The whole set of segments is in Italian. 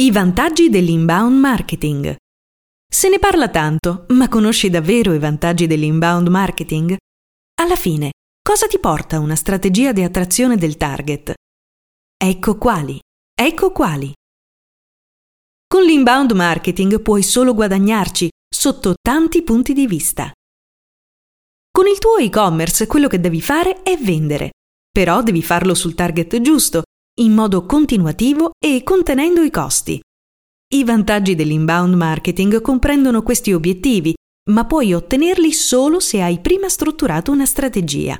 I vantaggi dell'inbound marketing. Se ne parla tanto, ma conosci davvero i vantaggi dell'inbound marketing? Alla fine, cosa ti porta una strategia di attrazione del target? Ecco quali. Ecco quali. Con l'inbound marketing puoi solo guadagnarci sotto tanti punti di vista. Con il tuo e-commerce quello che devi fare è vendere, però devi farlo sul target giusto in modo continuativo e contenendo i costi. I vantaggi dell'inbound marketing comprendono questi obiettivi, ma puoi ottenerli solo se hai prima strutturato una strategia.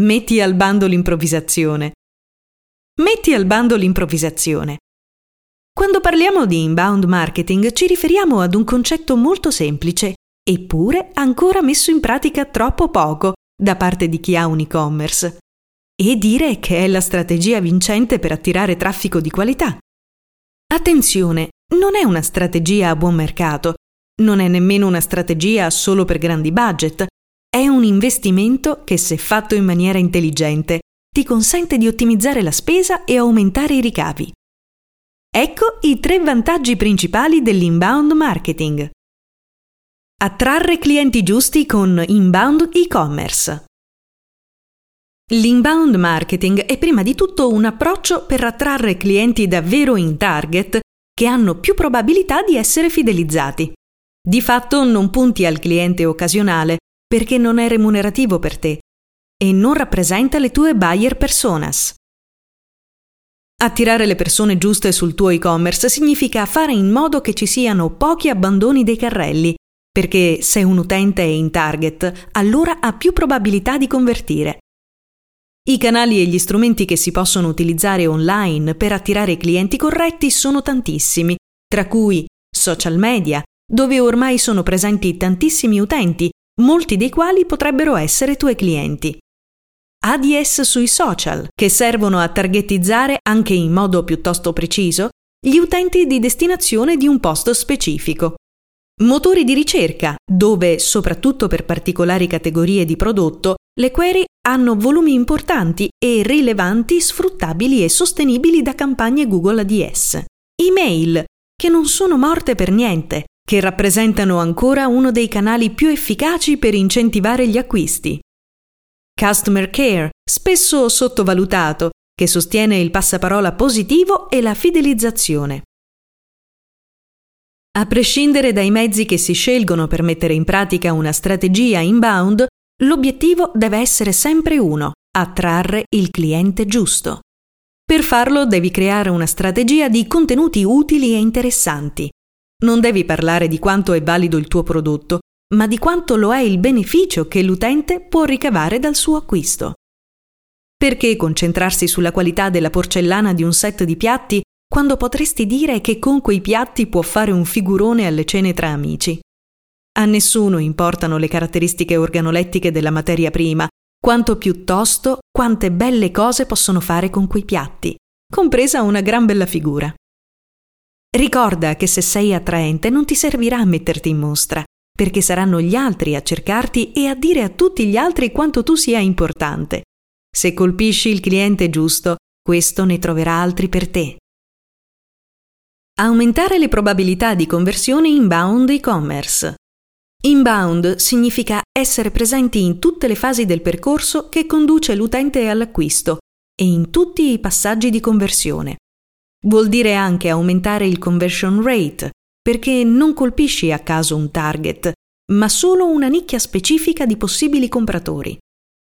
Metti al bando l'improvvisazione. Metti al bando l'improvvisazione. Quando parliamo di inbound marketing ci riferiamo ad un concetto molto semplice, eppure ancora messo in pratica troppo poco da parte di chi ha un e-commerce e dire che è la strategia vincente per attirare traffico di qualità. Attenzione, non è una strategia a buon mercato, non è nemmeno una strategia solo per grandi budget, è un investimento che se fatto in maniera intelligente ti consente di ottimizzare la spesa e aumentare i ricavi. Ecco i tre vantaggi principali dell'inbound marketing. Attrarre clienti giusti con inbound e-commerce. L'inbound marketing è prima di tutto un approccio per attrarre clienti davvero in target che hanno più probabilità di essere fidelizzati. Di fatto non punti al cliente occasionale perché non è remunerativo per te e non rappresenta le tue buyer personas. Attirare le persone giuste sul tuo e-commerce significa fare in modo che ci siano pochi abbandoni dei carrelli, perché se un utente è in target, allora ha più probabilità di convertire. I canali e gli strumenti che si possono utilizzare online per attirare clienti corretti sono tantissimi, tra cui social media, dove ormai sono presenti tantissimi utenti, molti dei quali potrebbero essere tuoi clienti. ADS sui social, che servono a targetizzare anche in modo piuttosto preciso gli utenti di destinazione di un posto specifico. Motori di ricerca, dove, soprattutto per particolari categorie di prodotto, le query hanno volumi importanti e rilevanti sfruttabili e sostenibili da campagne Google ADS. Email, che non sono morte per niente, che rappresentano ancora uno dei canali più efficaci per incentivare gli acquisti. Customer Care, spesso sottovalutato, che sostiene il passaparola positivo e la fidelizzazione. A prescindere dai mezzi che si scelgono per mettere in pratica una strategia inbound, L'obiettivo deve essere sempre uno, attrarre il cliente giusto. Per farlo devi creare una strategia di contenuti utili e interessanti. Non devi parlare di quanto è valido il tuo prodotto, ma di quanto lo è il beneficio che l'utente può ricavare dal suo acquisto. Perché concentrarsi sulla qualità della porcellana di un set di piatti quando potresti dire che con quei piatti può fare un figurone alle cene tra amici? A nessuno importano le caratteristiche organolettiche della materia prima, quanto piuttosto quante belle cose possono fare con quei piatti, compresa una gran bella figura. Ricorda che se sei attraente non ti servirà a metterti in mostra, perché saranno gli altri a cercarti e a dire a tutti gli altri quanto tu sia importante. Se colpisci il cliente giusto, questo ne troverà altri per te. Aumentare le probabilità di conversione inbound e-commerce. Inbound significa essere presenti in tutte le fasi del percorso che conduce l'utente all'acquisto e in tutti i passaggi di conversione. Vuol dire anche aumentare il conversion rate, perché non colpisci a caso un target, ma solo una nicchia specifica di possibili compratori.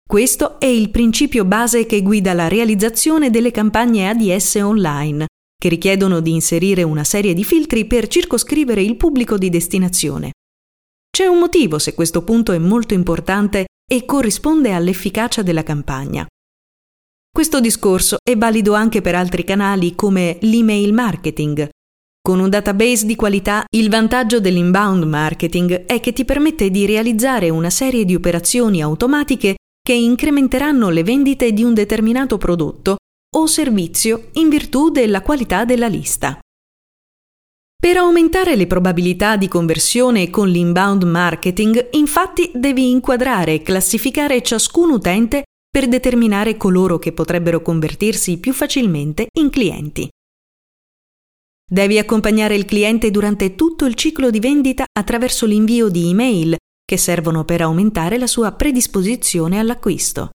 Questo è il principio base che guida la realizzazione delle campagne ADS online, che richiedono di inserire una serie di filtri per circoscrivere il pubblico di destinazione. C'è un motivo se questo punto è molto importante e corrisponde all'efficacia della campagna. Questo discorso è valido anche per altri canali come l'email marketing. Con un database di qualità, il vantaggio dell'inbound marketing è che ti permette di realizzare una serie di operazioni automatiche che incrementeranno le vendite di un determinato prodotto o servizio in virtù della qualità della lista. Per aumentare le probabilità di conversione con l'inbound marketing, infatti devi inquadrare e classificare ciascun utente per determinare coloro che potrebbero convertirsi più facilmente in clienti. Devi accompagnare il cliente durante tutto il ciclo di vendita attraverso l'invio di email che servono per aumentare la sua predisposizione all'acquisto.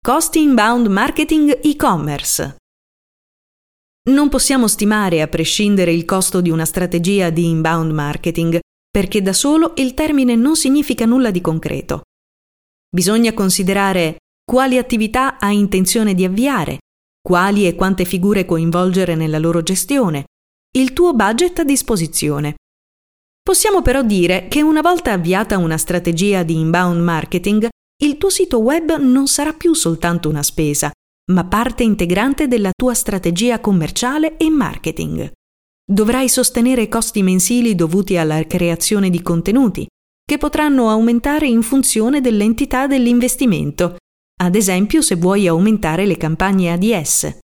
Costi inbound marketing e-commerce. Non possiamo stimare a prescindere il costo di una strategia di inbound marketing, perché da solo il termine non significa nulla di concreto. Bisogna considerare quali attività hai intenzione di avviare, quali e quante figure coinvolgere nella loro gestione, il tuo budget a disposizione. Possiamo però dire che una volta avviata una strategia di inbound marketing, il tuo sito web non sarà più soltanto una spesa, ma parte integrante della tua strategia commerciale e marketing. Dovrai sostenere costi mensili dovuti alla creazione di contenuti, che potranno aumentare in funzione dell'entità dell'investimento ad esempio se vuoi aumentare le campagne ADS.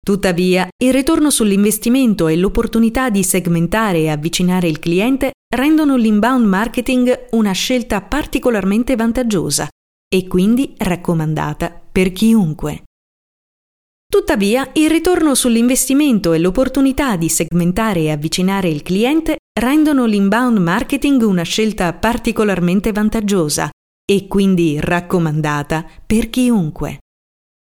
Tuttavia, il ritorno sull'investimento e l'opportunità di segmentare e avvicinare il cliente rendono l'inbound marketing una scelta particolarmente vantaggiosa e quindi raccomandata per chiunque. Tuttavia, il ritorno sull'investimento e l'opportunità di segmentare e avvicinare il cliente rendono l'inbound marketing una scelta particolarmente vantaggiosa e quindi raccomandata per chiunque.